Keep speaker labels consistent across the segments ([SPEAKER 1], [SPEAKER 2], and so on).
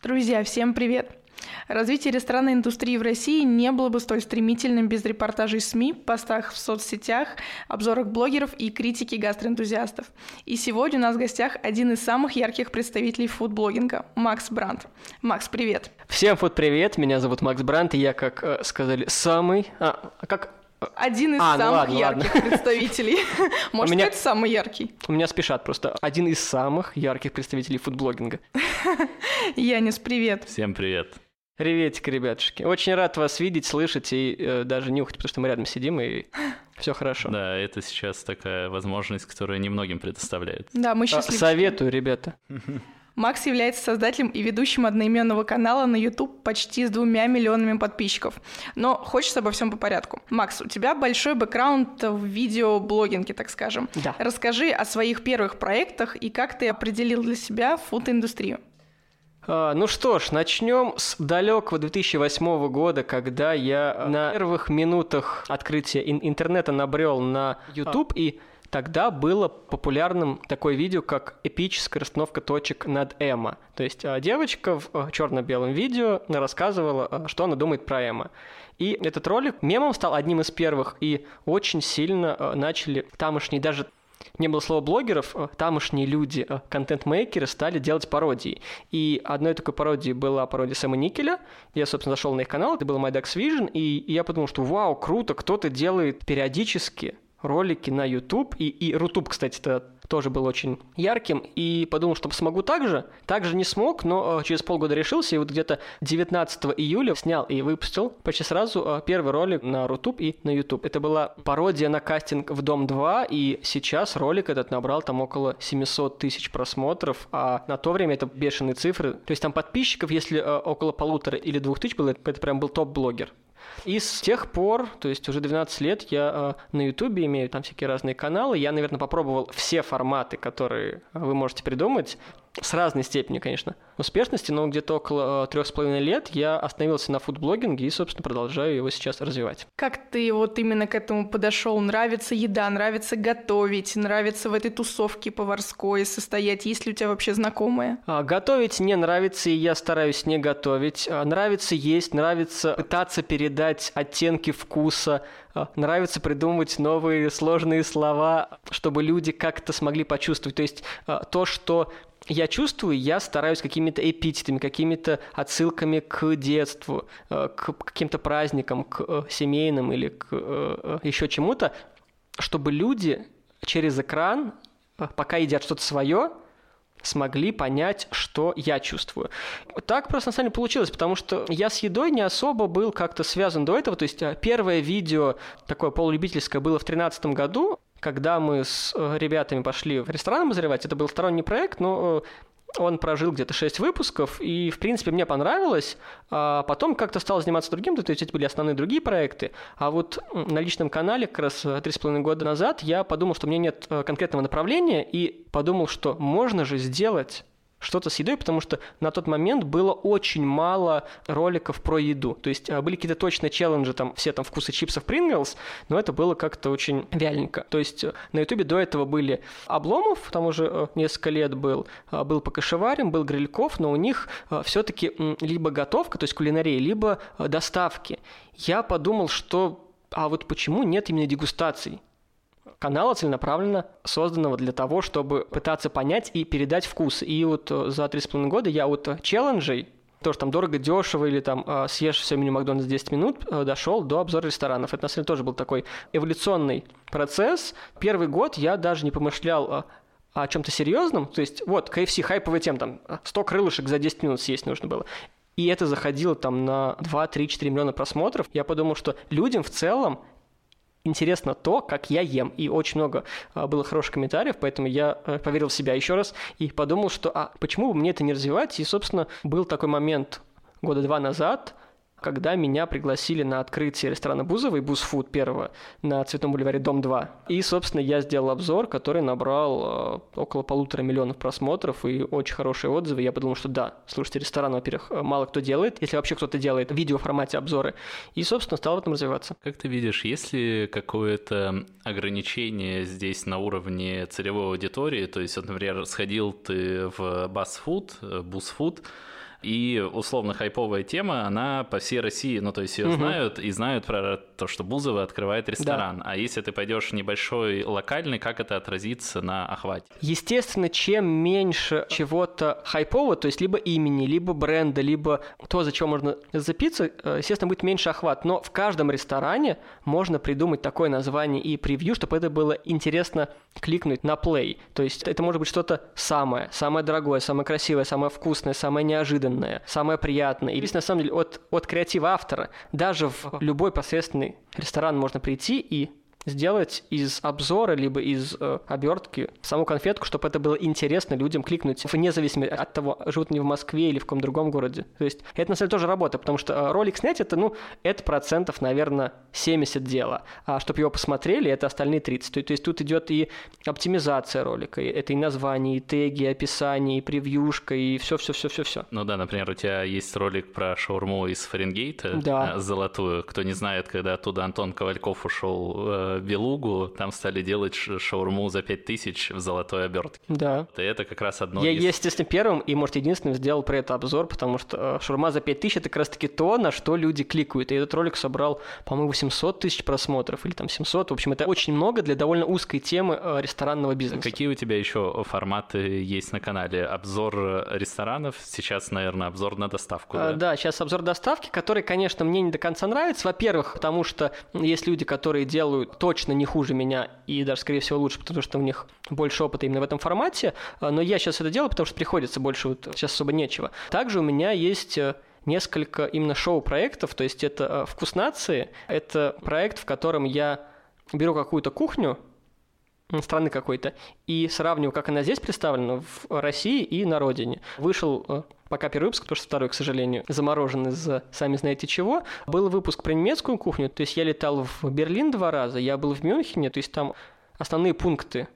[SPEAKER 1] Друзья, всем привет! Развитие ресторанной индустрии в России не было бы столь стремительным без репортажей СМИ, постах в соцсетях, обзорах блогеров и критики гастроэнтузиастов. И сегодня у нас в гостях один из самых ярких представителей фудблогинга – Макс Брандт. Макс, привет!
[SPEAKER 2] Всем фуд привет, меня зовут Макс Брандт, и я, как э, сказали, самый... А, как
[SPEAKER 1] один из а, ну самых ладно, ярких ладно. представителей. Может, меня... это самый яркий?
[SPEAKER 2] У меня спешат просто. Один из самых ярких представителей фудблогинга.
[SPEAKER 1] Янис, привет.
[SPEAKER 3] Всем привет.
[SPEAKER 2] Приветик, ребятушки. Очень рад вас видеть, слышать и э, даже нюхать, потому что мы рядом сидим и все хорошо.
[SPEAKER 3] Да, это сейчас такая возможность, которая немногим предоставляет.
[SPEAKER 1] Да, мы счастливы.
[SPEAKER 2] Советую, ребята.
[SPEAKER 1] Макс является создателем и ведущим одноименного канала на YouTube почти с двумя миллионами подписчиков. Но хочется обо всем по порядку. Макс, у тебя большой бэкграунд в видеоблогинге, так скажем.
[SPEAKER 2] Да.
[SPEAKER 1] Расскажи о своих первых проектах и как ты определил для себя фуд-индустрию.
[SPEAKER 2] А, ну что ж, начнем с далекого 2008 года, когда я на первых минутах открытия интернета набрел на YouTube и Тогда было популярным такое видео, как эпическая расстановка точек над Эма. То есть а, девочка в а, черно-белом видео рассказывала, а, что она думает про Эма. И этот ролик мемом стал одним из первых, и очень сильно начали тамошние, даже не было слова блогеров, тамошние люди, контент-мейкеры стали делать пародии. И одной такой пародией была пародия Сэма Никеля. Я, собственно, зашел на их канал, это был My Duck's Vision, и я подумал, что вау, круто, кто-то делает периодически ролики на YouTube. И, и Рутуб, кстати, это тоже был очень ярким, и подумал, что смогу так же. Так же не смог, но э, через полгода решился, и вот где-то 19 июля снял и выпустил почти сразу э, первый ролик на Рутуб и на YouTube. Это была пародия на кастинг в Дом 2, и сейчас ролик этот набрал там около 700 тысяч просмотров, а на то время это бешеные цифры. То есть там подписчиков, если э, около полутора или двух тысяч было, это прям был топ-блогер. И с тех пор, то есть уже 12 лет, я э, на Ютубе имею там всякие разные каналы. Я, наверное, попробовал все форматы, которые вы можете придумать с разной степенью, конечно, успешности, но где-то около э, трех с половиной лет я остановился на фудблогинге и, собственно, продолжаю его сейчас развивать.
[SPEAKER 1] Как ты вот именно к этому подошел? Нравится еда, нравится готовить, нравится в этой тусовке поварской состоять? Есть ли у тебя вообще знакомые?
[SPEAKER 2] А, готовить не нравится, и я стараюсь не готовить. А, нравится есть, нравится пытаться передать оттенки вкуса, а, нравится придумывать новые сложные слова, чтобы люди как-то смогли почувствовать. То есть а, то, что я чувствую, я стараюсь какими-то эпитетами, какими-то отсылками к детству, э, к каким-то праздникам, к э, семейным или к э, еще чему-то, чтобы люди через экран, пока едят что-то свое, смогли понять, что я чувствую. Так просто на самом деле получилось, потому что я с едой не особо был как-то связан до этого. То есть первое видео, такое полулюбительское, было в 2013 году когда мы с э, ребятами пошли в ресторан обозревать, это был сторонний проект, но э, он прожил где-то 6 выпусков, и, в принципе, мне понравилось. А потом как-то стал заниматься другим, то есть это были основные другие проекты. А вот на личном канале как раз 3,5 года назад я подумал, что у меня нет э, конкретного направления, и подумал, что можно же сделать что-то с едой, потому что на тот момент было очень мало роликов про еду. То есть а, были какие-то точные челленджи, там все там вкусы чипсов Pringles, но это было как-то очень вяленько. То есть э, на ютубе до этого были Обломов, там уже э, несколько лет был, а, был по кошеварям, был Грильков, но у них э, все-таки либо готовка, то есть кулинария, либо доставки. Я подумал, что а вот почему нет именно дегустаций? Канала целенаправленно созданного для того, чтобы пытаться понять и передать вкус. И вот э, за 3,5 года я от челленджей тоже там дорого, дешево или там э, съешь все меню Макдональдс 10 минут, э, дошел до обзора ресторанов. Это на самом деле тоже был такой эволюционный процесс. Первый год я даже не помышлял о чем-то серьезном. То есть вот KFC хайповая тем, там 100 крылышек за 10 минут съесть нужно было. И это заходило там на 2, 3, 4 миллиона просмотров. Я подумал, что людям в целом интересно то, как я ем. И очень много а, было хороших комментариев, поэтому я а, поверил в себя еще раз и подумал, что а почему бы мне это не развивать? И, собственно, был такой момент года два назад, когда меня пригласили на открытие ресторана Бузова и Бузфуд первого на Цветном бульваре Дом 2. И, собственно, я сделал обзор, который набрал э, около полутора миллионов просмотров и очень хорошие отзывы. Я подумал, что да, слушайте, ресторан, во-первых, э, мало кто делает, если вообще кто-то делает в видео формате обзоры. И, собственно, стал в этом развиваться.
[SPEAKER 3] Как ты видишь, есть ли какое-то ограничение здесь на уровне целевой аудитории? То есть, вот, например, сходил ты в Басфуд, Бузфуд, И условно хайповая тема, она по всей России, ну то есть ее угу. знают и знают про то, что Бузова открывает ресторан. Да. А если ты пойдешь небольшой локальный, как это отразится на охвате?
[SPEAKER 2] Естественно, чем меньше чего-то хайпового, то есть либо имени, либо бренда, либо то, за что можно запиться, э, естественно, будет меньше охват. Но в каждом ресторане можно придумать такое название и превью, чтобы это было интересно кликнуть на play. То есть это может быть что-то самое, самое дорогое, самое красивое, самое вкусное, самое неожиданное, самое приятное. И здесь, на самом деле, от, от креатива автора даже в любой посредственный ресторан можно прийти и сделать из обзора, либо из э, обертки саму конфетку, чтобы это было интересно людям кликнуть, вне зависимости от того, живут они в Москве или в каком другом городе. То есть это на самом деле тоже работа, потому что э, ролик снять это, ну, это процентов, наверное, 70 дела. А чтобы его посмотрели, это остальные 30. То, то есть тут идет и оптимизация ролика, это и название, и теги, и описание, и превьюшка, и все-все-все-все-все.
[SPEAKER 3] Ну да, например, у тебя есть ролик про шаурму из Фаренгейта, да. Э, золотую. Кто не знает, когда оттуда Антон Ковальков ушел э, Белугу, там стали делать шаурму за 5000 в золотой обертке.
[SPEAKER 2] Да.
[SPEAKER 3] И это как раз одно
[SPEAKER 2] Я,
[SPEAKER 3] из...
[SPEAKER 2] естественно, первым и, может, единственным сделал про это обзор, потому что э, шаурма за 5000 – это как раз-таки то, на что люди кликают. И этот ролик собрал, по-моему, 800 тысяч просмотров или там 700. В общем, это очень много для довольно узкой темы э, ресторанного бизнеса.
[SPEAKER 3] Какие у тебя еще форматы есть на канале? Обзор ресторанов, сейчас, наверное, обзор на доставку,
[SPEAKER 2] да? Да, сейчас обзор доставки, который, конечно, мне не до конца нравится. Во-первых, потому что есть люди, которые делают точно не хуже меня и даже, скорее всего, лучше, потому что у них больше опыта именно в этом формате. А, но я сейчас это делаю, потому что приходится больше, вот сейчас особо нечего. Также у меня есть э, несколько именно шоу-проектов, то есть это э, «Вкуснации», это проект, в котором я беру какую-то кухню, страны какой-то, и сравниваю, как она здесь представлена в России и на родине. Вышел э, пока первый выпуск, потому что второй, к сожалению, заморожен из-за сами знаете чего. Был выпуск про немецкую кухню, то есть я летал в Берлин два раза, я был в Мюнхене, то есть там основные пункты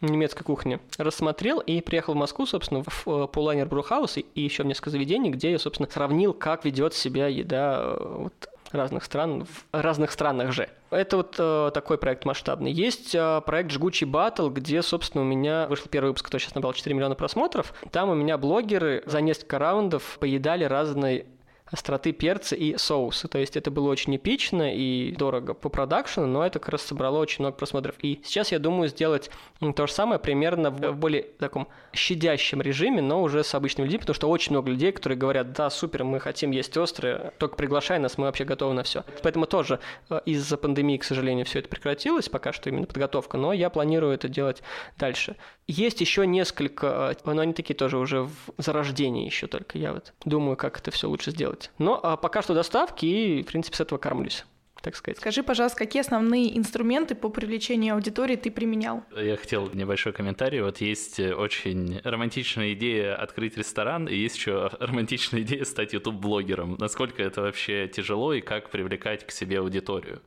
[SPEAKER 2] немецкой кухни рассмотрел и приехал в Москву, собственно, в э, Пулайнер Брухаус и еще в несколько заведений, где я, собственно, сравнил, как ведет себя еда э, вот, разных стран в разных странах же. Это вот э, такой проект масштабный. Есть э, проект «Жгучий батл», где, собственно, у меня вышел первый выпуск, который сейчас набрал 4 миллиона просмотров. Там у меня блогеры за несколько раундов поедали разные остроты перца и соусы. То есть это было очень эпично и дорого по продакшену, но это как раз собрало очень много просмотров. И сейчас я думаю сделать то же самое примерно в более таком щадящем режиме, но уже с обычными людьми, потому что очень много людей, которые говорят, да, супер, мы хотим есть острые, только приглашай нас, мы вообще готовы на все. Поэтому тоже э, из-за пандемии, к сожалению, все это прекратилось, пока что именно подготовка, но я планирую это делать дальше. Есть еще несколько, э, но они такие тоже уже в зарождении еще только. Я вот думаю, как это все лучше сделать. Но а пока что доставки и, в принципе, с этого кормлюсь так сказать.
[SPEAKER 1] Скажи, пожалуйста, какие основные инструменты по привлечению аудитории ты применял?
[SPEAKER 3] Я хотел небольшой комментарий. Вот есть очень романтичная идея открыть ресторан, и есть еще романтичная идея стать YouTube-блогером. Насколько это вообще тяжело и как привлекать к себе аудиторию?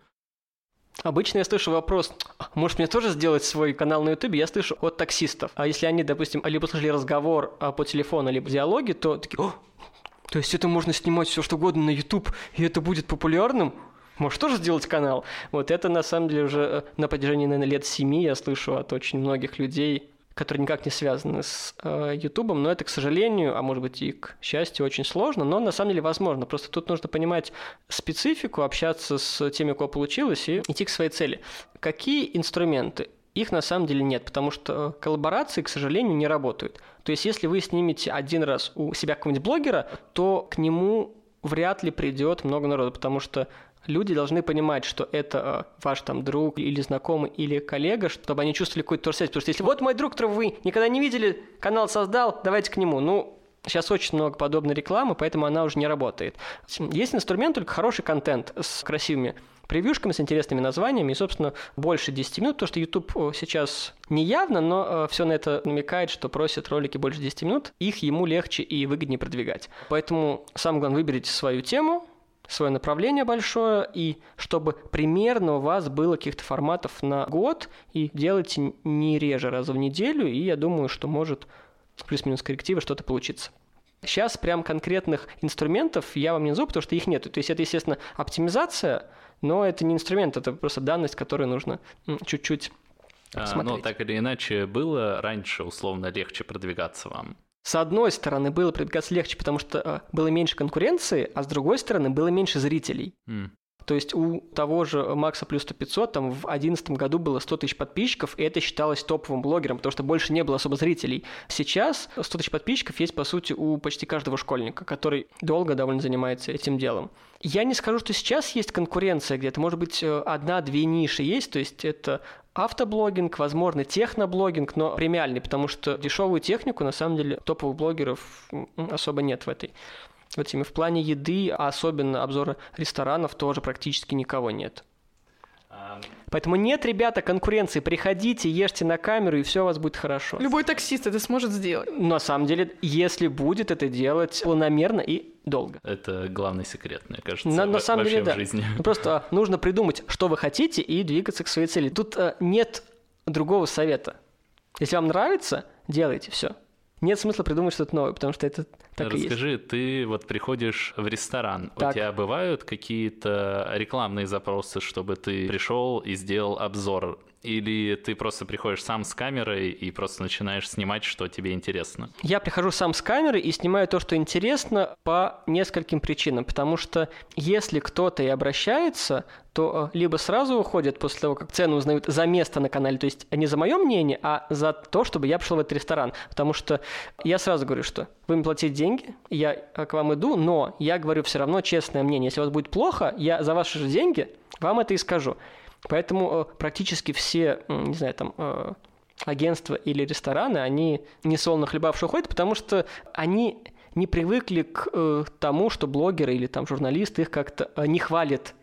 [SPEAKER 2] Обычно я слышу вопрос, может мне тоже сделать свой канал на YouTube? Я слышу от таксистов. А если они, допустим, либо слышали разговор а, по телефону, либо диалоги, то такие, О, то есть это можно снимать все что угодно на YouTube, и это будет популярным? Можешь тоже сделать канал? Вот это на самом деле уже э, на протяжении, наверное, лет семи я слышу от очень многих людей, которые никак не связаны с э, Ютубом, но это, к сожалению, а может быть и к счастью, очень сложно, но на самом деле возможно. Просто тут нужно понимать специфику, общаться с теми, у кого получилось, и идти к своей цели. Какие инструменты? Их на самом деле нет, потому что коллаборации, к сожалению, не работают. То есть, если вы снимете один раз у себя какого-нибудь блогера, то к нему вряд ли придет много народу, потому что люди должны понимать, что это э, ваш там друг или знакомый или коллега, чтобы они чувствовали какую-то связь. Потому что если вот мой друг, которого вы никогда не видели, канал создал, давайте к нему. Ну, Сейчас очень много подобной рекламы, поэтому она уже не работает. Есть инструмент, только хороший контент с красивыми превьюшками, с интересными названиями и, собственно, больше 10 минут, потому что YouTube сейчас не явно, но э, все на это намекает, что просит ролики больше 10 минут, их ему легче и выгоднее продвигать. Поэтому самое главное, выберите свою тему, свое направление большое, и чтобы примерно у вас было каких-то форматов на год, и делайте не реже раза в неделю, и я думаю, что может плюс-минус коррективы что-то получится. Сейчас прям конкретных инструментов я вам не назову, потому что их нет. То есть это, естественно, оптимизация, но это не инструмент, это просто данность, которую нужно чуть-чуть
[SPEAKER 3] а, Но так или иначе было раньше условно легче продвигаться вам?
[SPEAKER 2] С одной стороны, было продвигаться легче, потому что э, было меньше конкуренции, а с другой стороны, было меньше зрителей. Mm. То есть у того же Макса плюс 100 500 там в 2011 году было 100 тысяч подписчиков, и это считалось топовым блогером, потому что больше не было особо зрителей. Сейчас 100 тысяч подписчиков есть, по сути, у почти каждого школьника, который долго довольно занимается этим делом. Я не скажу, что сейчас есть конкуренция где-то, может быть, э, одна-две ниши есть, то есть это автоблогинг, возможно, техноблогинг, но премиальный, потому что дешевую технику, на самом деле, топовых блогеров особо нет в этой в теме. В плане еды, а особенно обзора ресторанов, тоже практически никого нет. Поэтому нет, ребята, конкуренции. Приходите, ешьте на камеру, и все у вас будет хорошо.
[SPEAKER 1] Любой таксист это сможет сделать.
[SPEAKER 2] На самом деле, если будет это делать планомерно и долго.
[SPEAKER 3] Это главный секрет, мне кажется, на, на самом деле, да. жизни.
[SPEAKER 2] Ну, просто а, нужно придумать, что вы хотите, и двигаться к своей цели. Тут а, нет другого совета. Если вам нравится, делайте все нет смысла придумать что-то новое, потому что это так
[SPEAKER 3] Расскажи,
[SPEAKER 2] и есть.
[SPEAKER 3] ты вот приходишь в ресторан, так. у тебя бывают какие-то рекламные запросы, чтобы ты пришел и сделал обзор или ты просто приходишь сам с камерой и просто начинаешь снимать, что тебе интересно?
[SPEAKER 2] Я прихожу сам с камерой и снимаю то, что интересно по нескольким причинам. Потому что если кто-то и обращается, то э, либо сразу уходят после того, как цену узнают за место на канале, то есть не за мое мнение, а за то, чтобы я пришел в этот ресторан. Потому что я сразу говорю, что вы мне платите деньги, я к вам иду, но я говорю все равно честное мнение. Если у вас будет плохо, я за ваши же деньги вам это и скажу. Поэтому э, практически все, не знаю, там э, агентства или рестораны, они не солоно хлебавшие уходят, потому что они не привыкли к э, тому, что блогеры или там журналисты их как-то не хвалят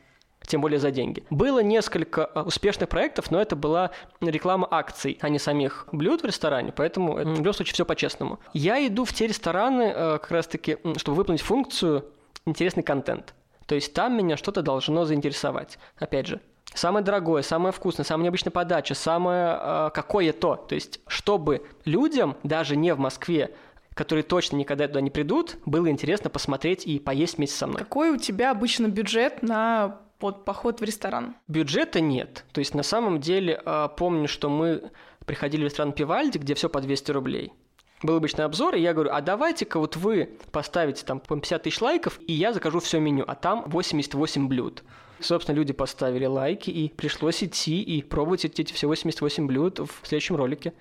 [SPEAKER 2] тем более за деньги. Было несколько успешных проектов, но это была реклама акций, а не самих блюд в ресторане, поэтому в любом случае все по-честному. Я иду в те рестораны как раз-таки, чтобы выполнить функцию интересный контент. То есть там меня что-то должно заинтересовать. Опять же, Самое дорогое, самое вкусное, самая необычная подача, самое э, какое-то. То есть, чтобы людям, даже не в Москве, которые точно никогда туда не придут, было интересно посмотреть и поесть вместе со мной.
[SPEAKER 1] Какой у тебя обычно бюджет на под поход в ресторан?
[SPEAKER 2] Бюджета нет. То есть, на самом деле, э, помню, что мы приходили в ресторан Пивальди, где все по 200 рублей. Был обычный обзор, и я говорю, а давайте-ка вот вы поставите там по 50 тысяч лайков, и я закажу все меню, а там 88 блюд. Собственно, люди поставили лайки, и пришлось идти и пробовать эти все 88 блюд в следующем ролике.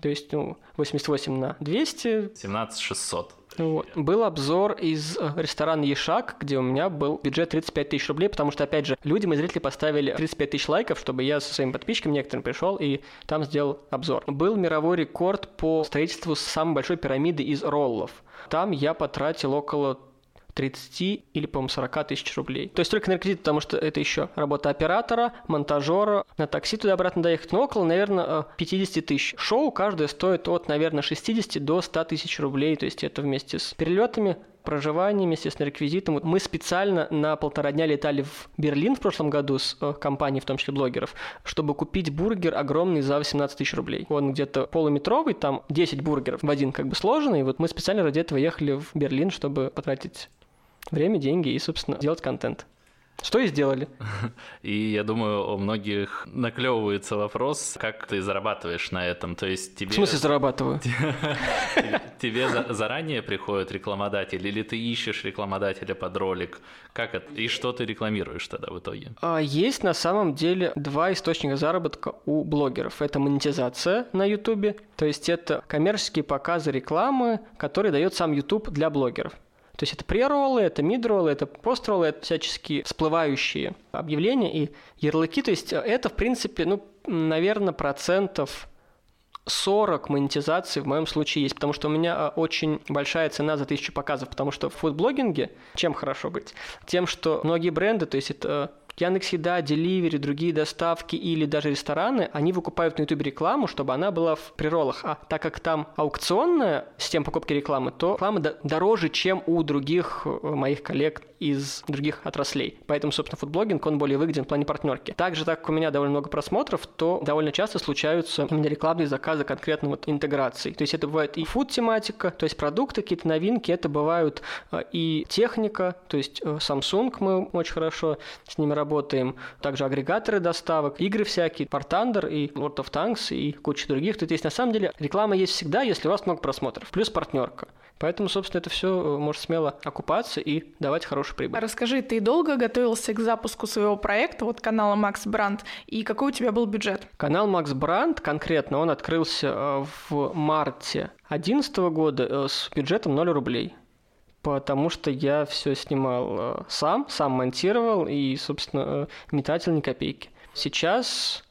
[SPEAKER 2] То есть, ну, 88 на 200.
[SPEAKER 3] 17 600.
[SPEAKER 2] Вот. Был обзор из э, ресторана Ешак, где у меня был бюджет 35 тысяч рублей, потому что, опять же, люди, мы зрители поставили 35 тысяч лайков, чтобы я со своими подписчиками некоторым пришел и там сделал обзор. Был мировой рекорд по строительству самой большой пирамиды из роллов. Там я потратил около 30 или, по-моему, 40 тысяч рублей. То есть только на реквизит, потому что это еще работа оператора, монтажера, на такси туда-обратно доехать, ну, около, наверное, 50 тысяч. Шоу каждое стоит от, наверное, 60 до 100 тысяч рублей, то есть это вместе с перелетами, проживанием, естественно, реквизитом. Мы специально на полтора дня летали в Берлин в прошлом году с э, компанией, в том числе блогеров, чтобы купить бургер огромный за 18 тысяч рублей. Он где-то полуметровый, там 10 бургеров в один как бы сложенный. И вот мы специально ради этого ехали в Берлин, чтобы потратить Время, деньги и, собственно, делать контент. Что и сделали.
[SPEAKER 3] И я думаю, у многих наклевывается вопрос, как ты зарабатываешь на этом. То есть тебе...
[SPEAKER 2] В смысле зарабатываю?
[SPEAKER 3] Тебе заранее приходит рекламодатель, или ты ищешь рекламодателя под ролик? Как это? И что ты рекламируешь тогда в итоге?
[SPEAKER 2] А, есть на самом деле два источника заработка у блогеров. Это монетизация на YouTube, то есть это коммерческие показы рекламы, которые дает сам YouTube для блогеров. То есть это прероллы, это мидроллы, это построллы, это всяческие всплывающие объявления и ярлыки. То есть это, в принципе, ну, наверное, процентов 40 монетизации в моем случае есть, потому что у меня а, очень большая цена за тысячу показов, потому что в фудблогинге чем хорошо быть? Тем, что многие бренды, то есть это Яндекс Еда, Delivery, другие доставки или даже рестораны, они выкупают на YouTube рекламу, чтобы она была в приролах. А так как там аукционная система покупки рекламы, то реклама дороже, чем у других э, моих коллег из других отраслей. Поэтому, собственно, фудблогинг, он более выгоден в плане партнерки. Также, так как у меня довольно много просмотров, то довольно часто случаются именно рекламные заказы конкретно вот интеграции. То есть это бывает и фуд-тематика, то есть продукты, какие-то новинки, это бывают э, и техника, то есть э, Samsung мы очень хорошо с ними работаем, работаем, также агрегаторы доставок, игры всякие, Thunder и World of Tanks и куча других. Тут есть на самом деле реклама есть всегда, если у вас много просмотров, плюс партнерка. Поэтому, собственно, это все э, может смело окупаться и давать хорошую прибыль.
[SPEAKER 1] Расскажи, ты долго готовился к запуску своего проекта, вот канала Макс Бранд, и какой у тебя был бюджет?
[SPEAKER 2] Канал Макс Бранд конкретно, он открылся э, в марте 2011 года э, с бюджетом 0 рублей потому что я все снимал сам, сам монтировал и, собственно, не тратил ни копейки. Сейчас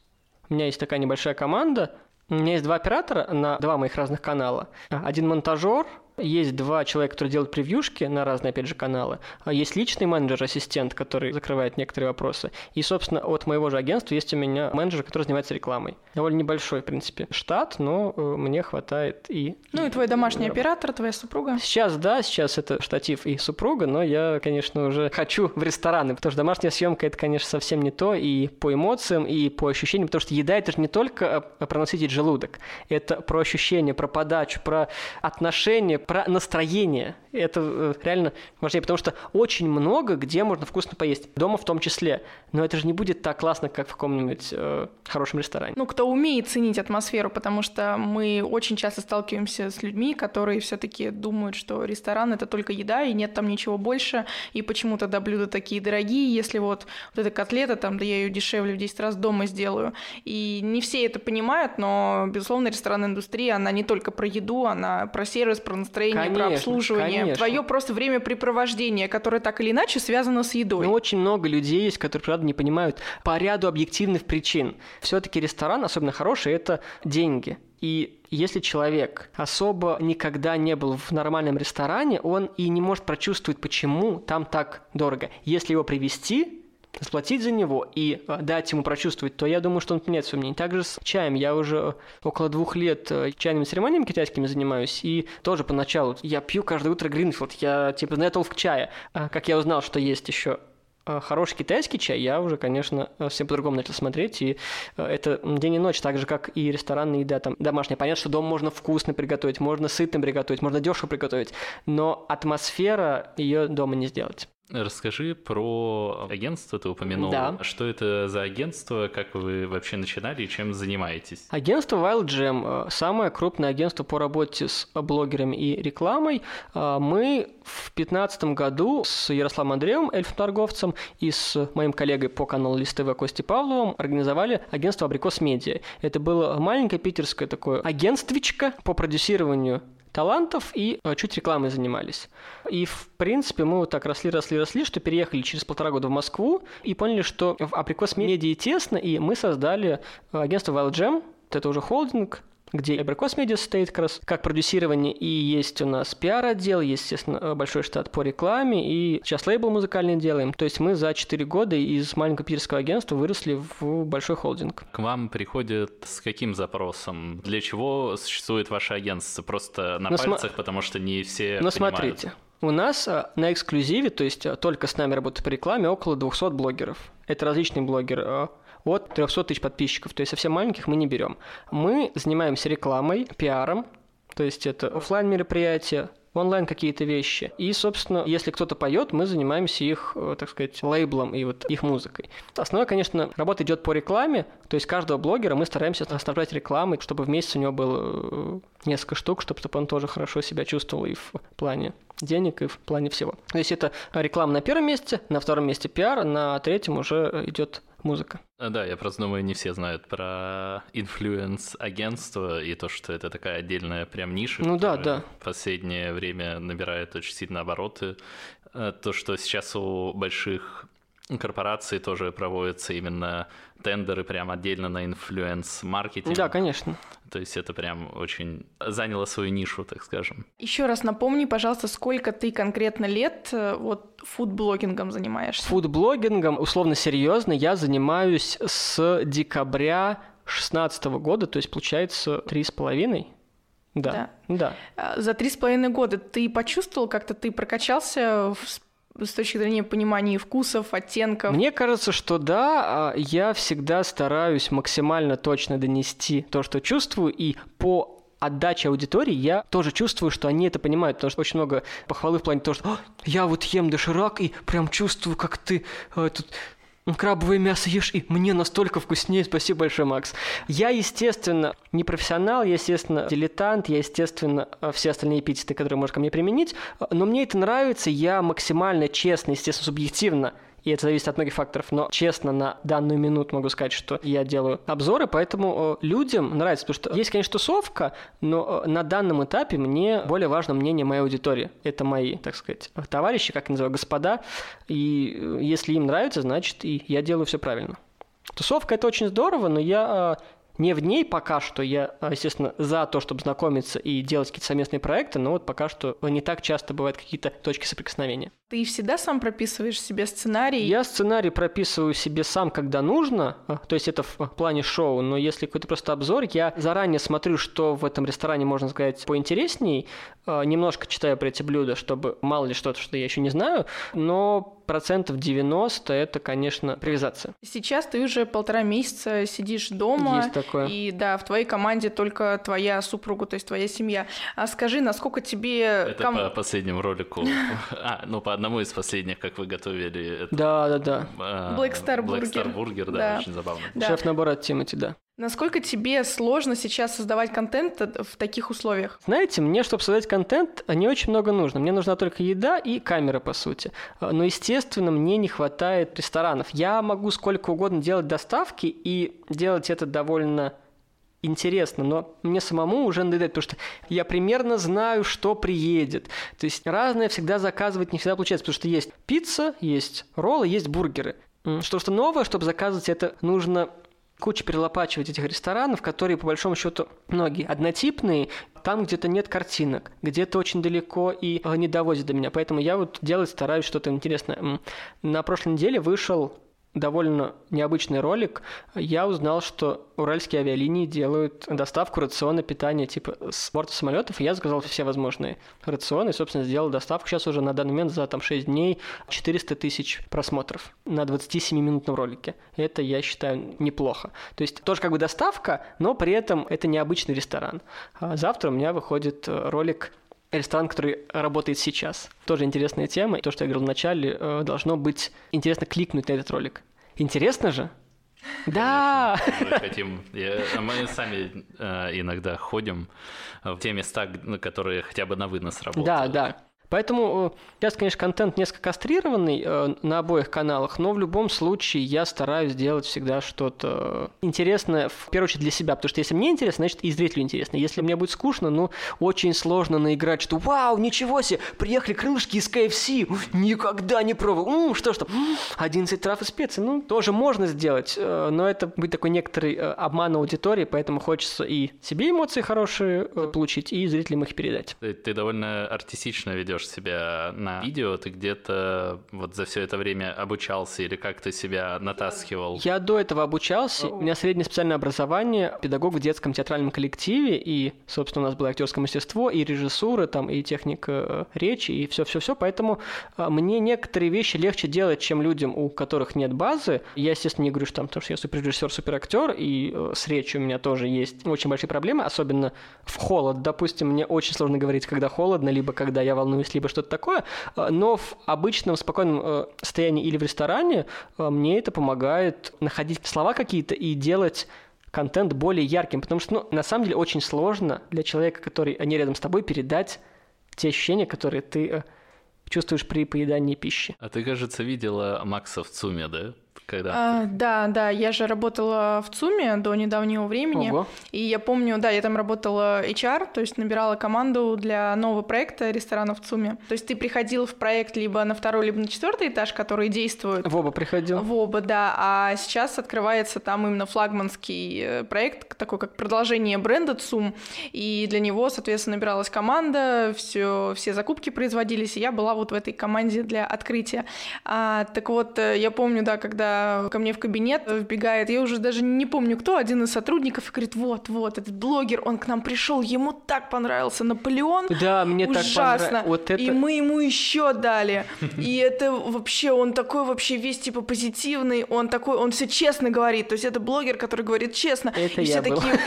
[SPEAKER 2] у меня есть такая небольшая команда, у меня есть два оператора на два моих разных канала. Один монтажер, есть два человека, которые делают превьюшки на разные, опять же, каналы. А есть личный менеджер-ассистент, который закрывает некоторые вопросы. И, собственно, от моего же агентства есть у меня менеджер, который занимается рекламой. Довольно небольшой, в принципе, штат, но э, мне хватает и...
[SPEAKER 1] Ну и твой домашний оператор, твоя супруга?
[SPEAKER 2] Сейчас, да, сейчас это штатив и супруга, но я, конечно, уже хочу в рестораны, потому что домашняя съемка это, конечно, совсем не то и по эмоциям, и по ощущениям, потому что еда это же не только про насытить желудок, это про ощущения, про подачу, про отношения, про настроение. Это э, реально важнее, потому что очень много где можно вкусно поесть. Дома в том числе. Но это же не будет так классно, как в каком-нибудь э, хорошем ресторане.
[SPEAKER 1] Ну, кто умеет ценить атмосферу, потому что мы очень часто сталкиваемся с людьми, которые все-таки думают, что ресторан это только еда, и нет там ничего больше, и почему тогда блюда такие дорогие, если вот, вот эта котлета, там, да я ее дешевле в 10 раз дома сделаю. И не все это понимают, но, безусловно, ресторанная индустрия, она не только про еду, она про сервис, про настроение, настроение, конечно, про обслуживание, конечно. твое просто времяпрепровождение, которое так или иначе связано с едой.
[SPEAKER 2] Но очень много людей есть, которые, правда, не понимают по ряду объективных причин. Все-таки ресторан, особенно хороший, это деньги. И если человек особо никогда не был в нормальном ресторане, он и не может прочувствовать, почему там так дорого. Если его привести, заплатить за него и э, дать ему прочувствовать, то я думаю, что он поменяет свое мнение. Также с чаем. Я уже около двух лет э, чайными церемониями китайскими занимаюсь, и тоже поначалу я пью каждое утро Гринфилд, я типа знаю толк чая. А как я узнал, что есть еще э, хороший китайский чай, я уже, конечно, совсем по-другому начал смотреть, и это день и ночь, так же, как и ресторанная еда, там, домашняя. Понятно, что дома можно вкусно приготовить, можно сытно приготовить, можно дешево приготовить, но атмосфера ее дома не сделать.
[SPEAKER 3] Расскажи про агентство, ты упомянул.
[SPEAKER 2] Да.
[SPEAKER 3] Что это за агентство, как вы вообще начинали и чем занимаетесь?
[SPEAKER 2] Агентство Wild Jam, э, самое крупное агентство по работе с блогерами и рекламой. Э, мы в 2015 году с Ярославом Андреевым, эльф-торговцем, и с моим коллегой по каналу Лист ТВ Кости Павловым организовали агентство Абрикос Медиа. Это было маленькое питерское такое агентствичко по продюсированию талантов и э, чуть рекламой занимались. И, в принципе, мы вот так росли, росли, росли, что переехали через полтора года в Москву и поняли, что в Априкос Медиа тесно, и мы создали э, агентство Wild Jam, это уже холдинг, где Абрикос Медиа стоит как раз как продюсирование, и есть у нас пиар-отдел, есть, естественно, большой штат по рекламе, и сейчас лейбл музыкальный делаем. То есть мы за 4 года из маленького питерского агентства выросли в большой холдинг.
[SPEAKER 3] К вам приходят с каким запросом? Для чего существует ваше агентство? Просто на Но пальцах, см... потому что не все
[SPEAKER 2] Но
[SPEAKER 3] ну, понимают.
[SPEAKER 2] смотрите, у нас а, на эксклюзиве, то есть а, только с нами работают по рекламе, около 200 блогеров. Это различные блогеры от 300 тысяч подписчиков, то есть совсем маленьких мы не берем. Мы занимаемся рекламой, пиаром, то есть это офлайн мероприятия, онлайн какие-то вещи. И, собственно, если кто-то поет, мы занимаемся их, э, так сказать, лейблом и вот их музыкой. Основная, конечно, работа идет по рекламе, то есть каждого блогера мы стараемся снабжать рекламой, чтобы в месяц у него было э, несколько штук, чтобы он тоже хорошо себя чувствовал и в плане денег, и в плане всего. То есть это реклама на первом месте, на втором месте пиар, на третьем уже идет музыка.
[SPEAKER 3] А, да, я просто думаю, не все знают про influence-агентство и то, что это такая отдельная прям ниша.
[SPEAKER 2] Ну да, да.
[SPEAKER 3] В последнее время набирает очень сильно обороты. Э, то, что сейчас у больших корпораций тоже проводятся именно тендеры прям отдельно на influence-маркетинг.
[SPEAKER 2] Да, конечно.
[SPEAKER 3] То есть это прям очень заняло свою нишу, так скажем.
[SPEAKER 1] Еще раз напомни, пожалуйста, сколько ты конкретно лет э, вот фудблогингом занимаешься?
[SPEAKER 2] Фудблогингом, условно серьезно, я занимаюсь с декабря 2016 года, то есть получается три с половиной. Да, да. да.
[SPEAKER 1] А, за три с половиной года ты почувствовал, как-то ты прокачался в с точки зрения понимания вкусов, оттенков?
[SPEAKER 2] Мне кажется, что да, а я всегда стараюсь максимально точно донести то, что чувствую, и по отдаче аудитории я тоже чувствую, что они это понимают, потому что очень много похвалы в плане того, что я вот ем доширак и прям чувствую, как ты э, тут крабовое мясо ешь, и мне настолько вкуснее, спасибо большое, Макс. Я, естественно, не профессионал, я, естественно, дилетант, я, естественно, все остальные эпитеты, которые можно ко мне применить, но мне это нравится, я максимально честно, естественно, субъективно и это зависит от многих факторов, но честно на данную минуту могу сказать, что я делаю обзоры, поэтому э, людям нравится, потому что есть, конечно, тусовка, но э, на данном этапе мне более важно мнение моей аудитории. Это мои, так сказать, товарищи, как я называю, господа, и э, если им нравится, значит, и я делаю все правильно. Тусовка это очень здорово, но я не в ней пока что. Я, естественно, за то, чтобы знакомиться и делать какие-то совместные проекты, но вот пока что не так часто бывают какие-то точки соприкосновения.
[SPEAKER 1] Ты всегда сам прописываешь себе сценарий?
[SPEAKER 2] Я сценарий прописываю себе сам, когда нужно, а, то есть это в плане шоу, но если какой-то просто обзор, я заранее смотрю, что в этом ресторане, можно сказать, поинтересней, а, немножко читаю про эти блюда, чтобы мало ли что-то, что я еще не знаю, но процентов 90 это, конечно, привязаться.
[SPEAKER 1] Сейчас ты уже полтора месяца сидишь дома.
[SPEAKER 2] Есть такое.
[SPEAKER 1] И да, в твоей команде только твоя супруга, то есть твоя семья. А скажи, насколько тебе...
[SPEAKER 3] Это ком... по последнему ролику. А, ну, по одному из последних, как вы готовили.
[SPEAKER 2] Это, да, да, да.
[SPEAKER 1] Black Star Burger.
[SPEAKER 3] Black Star Burger, да, да. очень забавно. Да.
[SPEAKER 2] Шеф-набор от Тимати, да.
[SPEAKER 1] Насколько тебе сложно сейчас создавать контент в таких условиях?
[SPEAKER 2] Знаете, мне, чтобы создать контент, не очень много нужно. Мне нужна только еда и камера, по сути. Но, естественно, мне не хватает ресторанов. Я могу сколько угодно делать доставки и делать это довольно интересно, но мне самому уже надоедает, потому что я примерно знаю, что приедет. То есть разное всегда заказывать не всегда получается, потому что есть пицца, есть роллы, есть бургеры. Что-то новое, чтобы заказывать это, нужно куча перелопачивать этих ресторанов, которые, по большому счету, многие однотипные, там где-то нет картинок, где-то очень далеко и не довозят до меня. Поэтому я вот делать стараюсь что-то интересное. На прошлой неделе вышел довольно необычный ролик, я узнал, что уральские авиалинии делают доставку рациона питания типа с борта самолетов, и я заказал все возможные рационы, и, собственно, сделал доставку. Сейчас уже на данный момент за там 6 дней 400 тысяч просмотров на 27-минутном ролике. Это, я считаю, неплохо. То есть тоже как бы доставка, но при этом это необычный ресторан. А завтра у меня выходит э, ресторан, который работает сейчас. Тоже интересная тема. То, что я говорил вначале, э, должно быть интересно кликнуть на этот ролик. Интересно же? Да!
[SPEAKER 3] Мы хотим... А мы сами э, иногда ходим в те места, которые хотя бы на вынос работают.
[SPEAKER 2] Да, да. Поэтому сейчас, э, конечно, контент несколько кастрированный э, на обоих каналах, но в любом случае я стараюсь делать всегда что-то интересное, в первую очередь для себя, потому что если мне интересно, значит и зрителю интересно. Если мне будет скучно, ну, очень сложно наиграть, что «Вау, ничего себе, приехали крылышки из KFC, никогда не пробовал, М, что там, 11 трав и специй». Ну, тоже можно сделать, э, но это будет такой некоторый обман аудитории, поэтому хочется и себе эмоции хорошие получить, и зрителям их передать.
[SPEAKER 3] Ты, ты довольно артистично ведешь ведешь себя на видео, ты где-то вот за все это время обучался или как ты себя натаскивал?
[SPEAKER 2] Я до этого обучался. У меня среднее специальное образование, педагог в детском театральном коллективе, и, собственно, у нас было актерское мастерство, и режиссура, там, и техника э, речи, и все-все-все. Поэтому э, мне некоторые вещи легче делать, чем людям, у которых нет базы. Я, естественно, не говорю, что там, потому что я суперрежиссер, суперактер, и э, с речью у меня тоже есть очень большие проблемы, особенно в холод. Допустим, мне очень сложно говорить, когда холодно, либо когда я волнуюсь есть либо что-то такое, э, но в обычном спокойном э, состоянии или в ресторане э, мне это помогает находить слова какие-то и делать контент более ярким, потому что, ну, на самом деле очень сложно для человека, который не рядом с тобой, передать те ощущения, которые ты чувствуешь при поедании пищи.
[SPEAKER 3] А ты, кажется, видела Макса в ЦУМе, да?
[SPEAKER 1] Когда? А, да, да, я же работала в ЦУМе до недавнего времени. Ого. И я помню, да, я там работала HR, то есть набирала команду для нового проекта ресторана в ЦУМе. То есть ты приходил в проект либо на второй, либо на четвертый этаж, который действует.
[SPEAKER 2] В оба приходил.
[SPEAKER 1] В оба, да. А сейчас открывается там именно флагманский э, проект, такой как продолжение бренда ЦУМ. И для него, соответственно, набиралась команда, все, все закупки производились, и я была вот в этой команде для открытия. А, так вот, э, я помню, да, когда ко мне в кабинет вбегает, я уже даже не помню кто, один из сотрудников, и говорит, вот, вот, этот блогер, он к нам пришел, ему так понравился Наполеон.
[SPEAKER 2] Да, мне ужасно. так понравилось.
[SPEAKER 1] Вот это... И мы ему еще дали. И это вообще, он такой вообще весь типа позитивный, он такой, он все честно говорит, то есть это блогер, который говорит честно.
[SPEAKER 2] Это
[SPEAKER 1] и
[SPEAKER 2] я
[SPEAKER 1] все был. такие,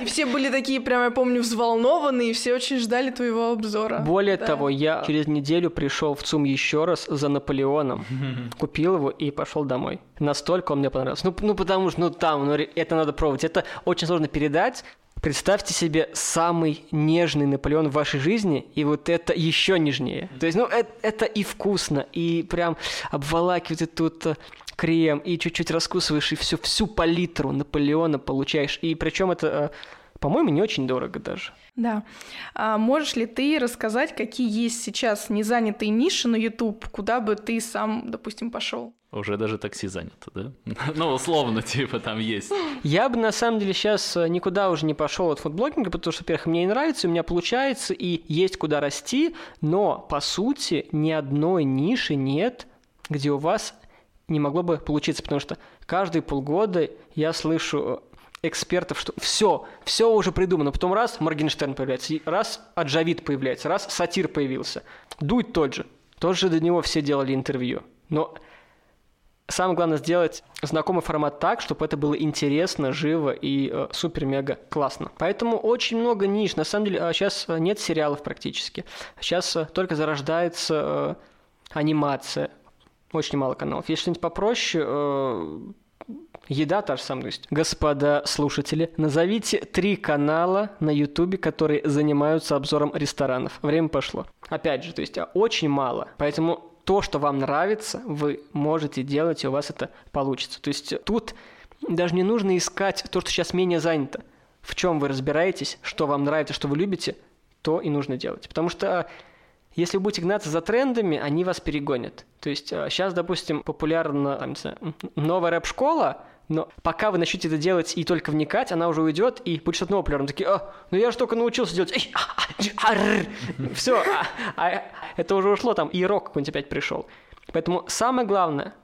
[SPEAKER 1] и все были такие, прям я помню, взволнованные, и все очень ждали твоего обзора.
[SPEAKER 2] Более да. того, я через неделю пришел в ЦУМ еще раз за Наполеоном, купил его и пошел домой. Настолько он мне понравился. Ну, ну потому что, ну там, ну, это надо пробовать. Это очень сложно передать. Представьте себе самый нежный Наполеон в вашей жизни, и вот это еще нежнее. То есть, ну, это, это и вкусно, и прям обволакивает тут э, крем, и чуть-чуть раскусываешь, и всю, всю палитру Наполеона получаешь. И причем это, э, по-моему, не очень дорого даже.
[SPEAKER 1] Да. А можешь ли ты рассказать, какие есть сейчас незанятые ниши на YouTube, куда бы ты сам, допустим, пошел?
[SPEAKER 3] Уже даже такси занято, да? ну, условно, типа, там есть.
[SPEAKER 2] Я бы, на самом деле, сейчас э, никуда уже не пошел от фудблогинга, потому что, во-первых, мне не нравится, у меня получается, и есть куда расти, но, по сути, ни одной ниши нет, где у вас не могло бы получиться, потому что каждые полгода я слышу э, экспертов, что все, все уже придумано. Потом раз Моргенштерн появляется, раз Аджавид появляется, раз Сатир появился. Дует тот же. Тоже до него все делали интервью. Но самое главное сделать знакомый формат так, чтобы это было интересно, живо и э, супер-мега классно. Поэтому очень много ниш. На самом деле сейчас э, нет сериалов практически. Сейчас э, только зарождается э, анимация. Очень мало каналов. Если что-нибудь попроще, э, Еда та же самая. Господа слушатели, назовите три канала на Ютубе, которые занимаются обзором ресторанов. Время пошло. Опять же, то есть а, очень мало. Поэтому то, что вам нравится, вы можете делать, и у вас это получится. То есть тут даже не нужно искать то, что сейчас менее занято. В чем вы разбираетесь, что вам нравится, что вы любите, то и нужно делать. Потому что а, если вы будете гнаться за трендами, они вас перегонят. То есть сейчас, а, допустим, популярна там, знаю, новая рэп-школа, но пока вы начнете это делать и только вникать, она уже уйдет и будет что-то новое. Такие, а, ну я же только научился делать. Все, а, а, это уже ушло там, и рок какой-нибудь опять пришел. Поэтому самое главное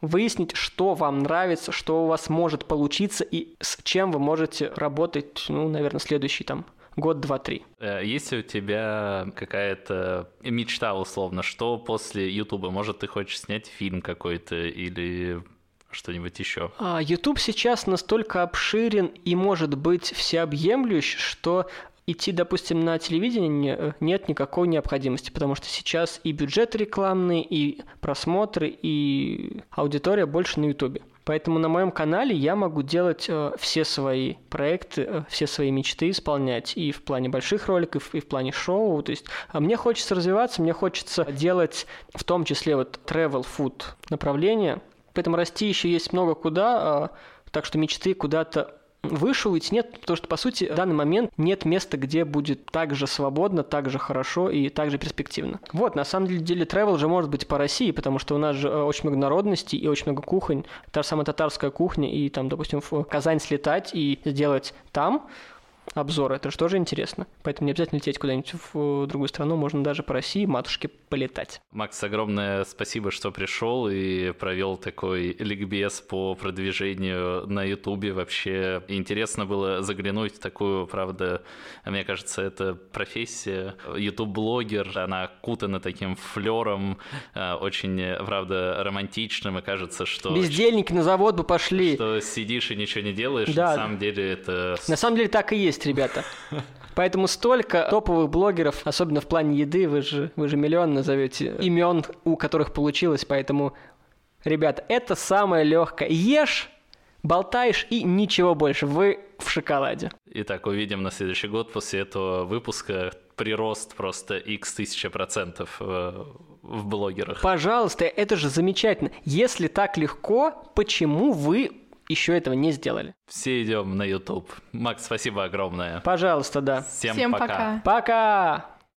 [SPEAKER 2] выяснить, что вам нравится, что у вас может получиться и с чем вы можете работать, ну, наверное, следующий там год, два, три.
[SPEAKER 3] Э, есть у тебя какая-то мечта, условно, что после Ютуба? Может, ты хочешь снять фильм какой-то или что-нибудь еще?
[SPEAKER 2] А, YouTube сейчас настолько обширен и может быть всеобъемлющ, что идти, допустим, на телевидение э, нет никакой необходимости, потому что сейчас и бюджет рекламный, и просмотры, и аудитория больше на YouTube. Поэтому на моем канале я могу делать э, все свои проекты, э, все свои мечты исполнять и в плане больших роликов, и в плане шоу. То есть а мне хочется развиваться, мне хочется делать в том числе вот travel food направление. Поэтому расти еще есть много куда, э, так что мечты куда-то выше уйти нет, потому что, по сути, в данный момент нет места, где будет так же свободно, так же хорошо и так же перспективно. Вот, на самом деле, travel же может быть по России, потому что у нас же э, очень много народностей и очень много кухонь. Та же самая татарская кухня, и там, допустим, в Казань слетать и сделать там обзор. Это же тоже интересно. Поэтому не обязательно лететь куда-нибудь в другую страну, можно даже по России матушке полетать.
[SPEAKER 3] Макс, огромное спасибо, что пришел и провел такой ликбез по продвижению на Ютубе. Вообще интересно было заглянуть в такую, правда, мне кажется, это профессия. Ютуб-блогер, она кутана таким флером, э, очень, правда, романтичным, и кажется, что...
[SPEAKER 2] Бездельники на завод бы пошли.
[SPEAKER 3] Что сидишь и ничего не делаешь, да. на самом деле это...
[SPEAKER 2] На самом деле так и есть есть, ребята. Поэтому столько топовых блогеров, особенно в плане еды, вы же, вы же миллион назовете имен, у которых получилось, поэтому, ребята, это самое легкое. Ешь, болтаешь и ничего больше. Вы в шоколаде.
[SPEAKER 3] Итак, увидим на следующий год после этого выпуска прирост просто x тысяча процентов э, в блогерах.
[SPEAKER 2] Пожалуйста, это же замечательно. Если так легко, почему вы еще этого не сделали.
[SPEAKER 3] Все идем на YouTube. Макс, спасибо огромное.
[SPEAKER 2] Пожалуйста, да.
[SPEAKER 3] Всем, Всем пока.
[SPEAKER 1] Пока.
[SPEAKER 2] Пока.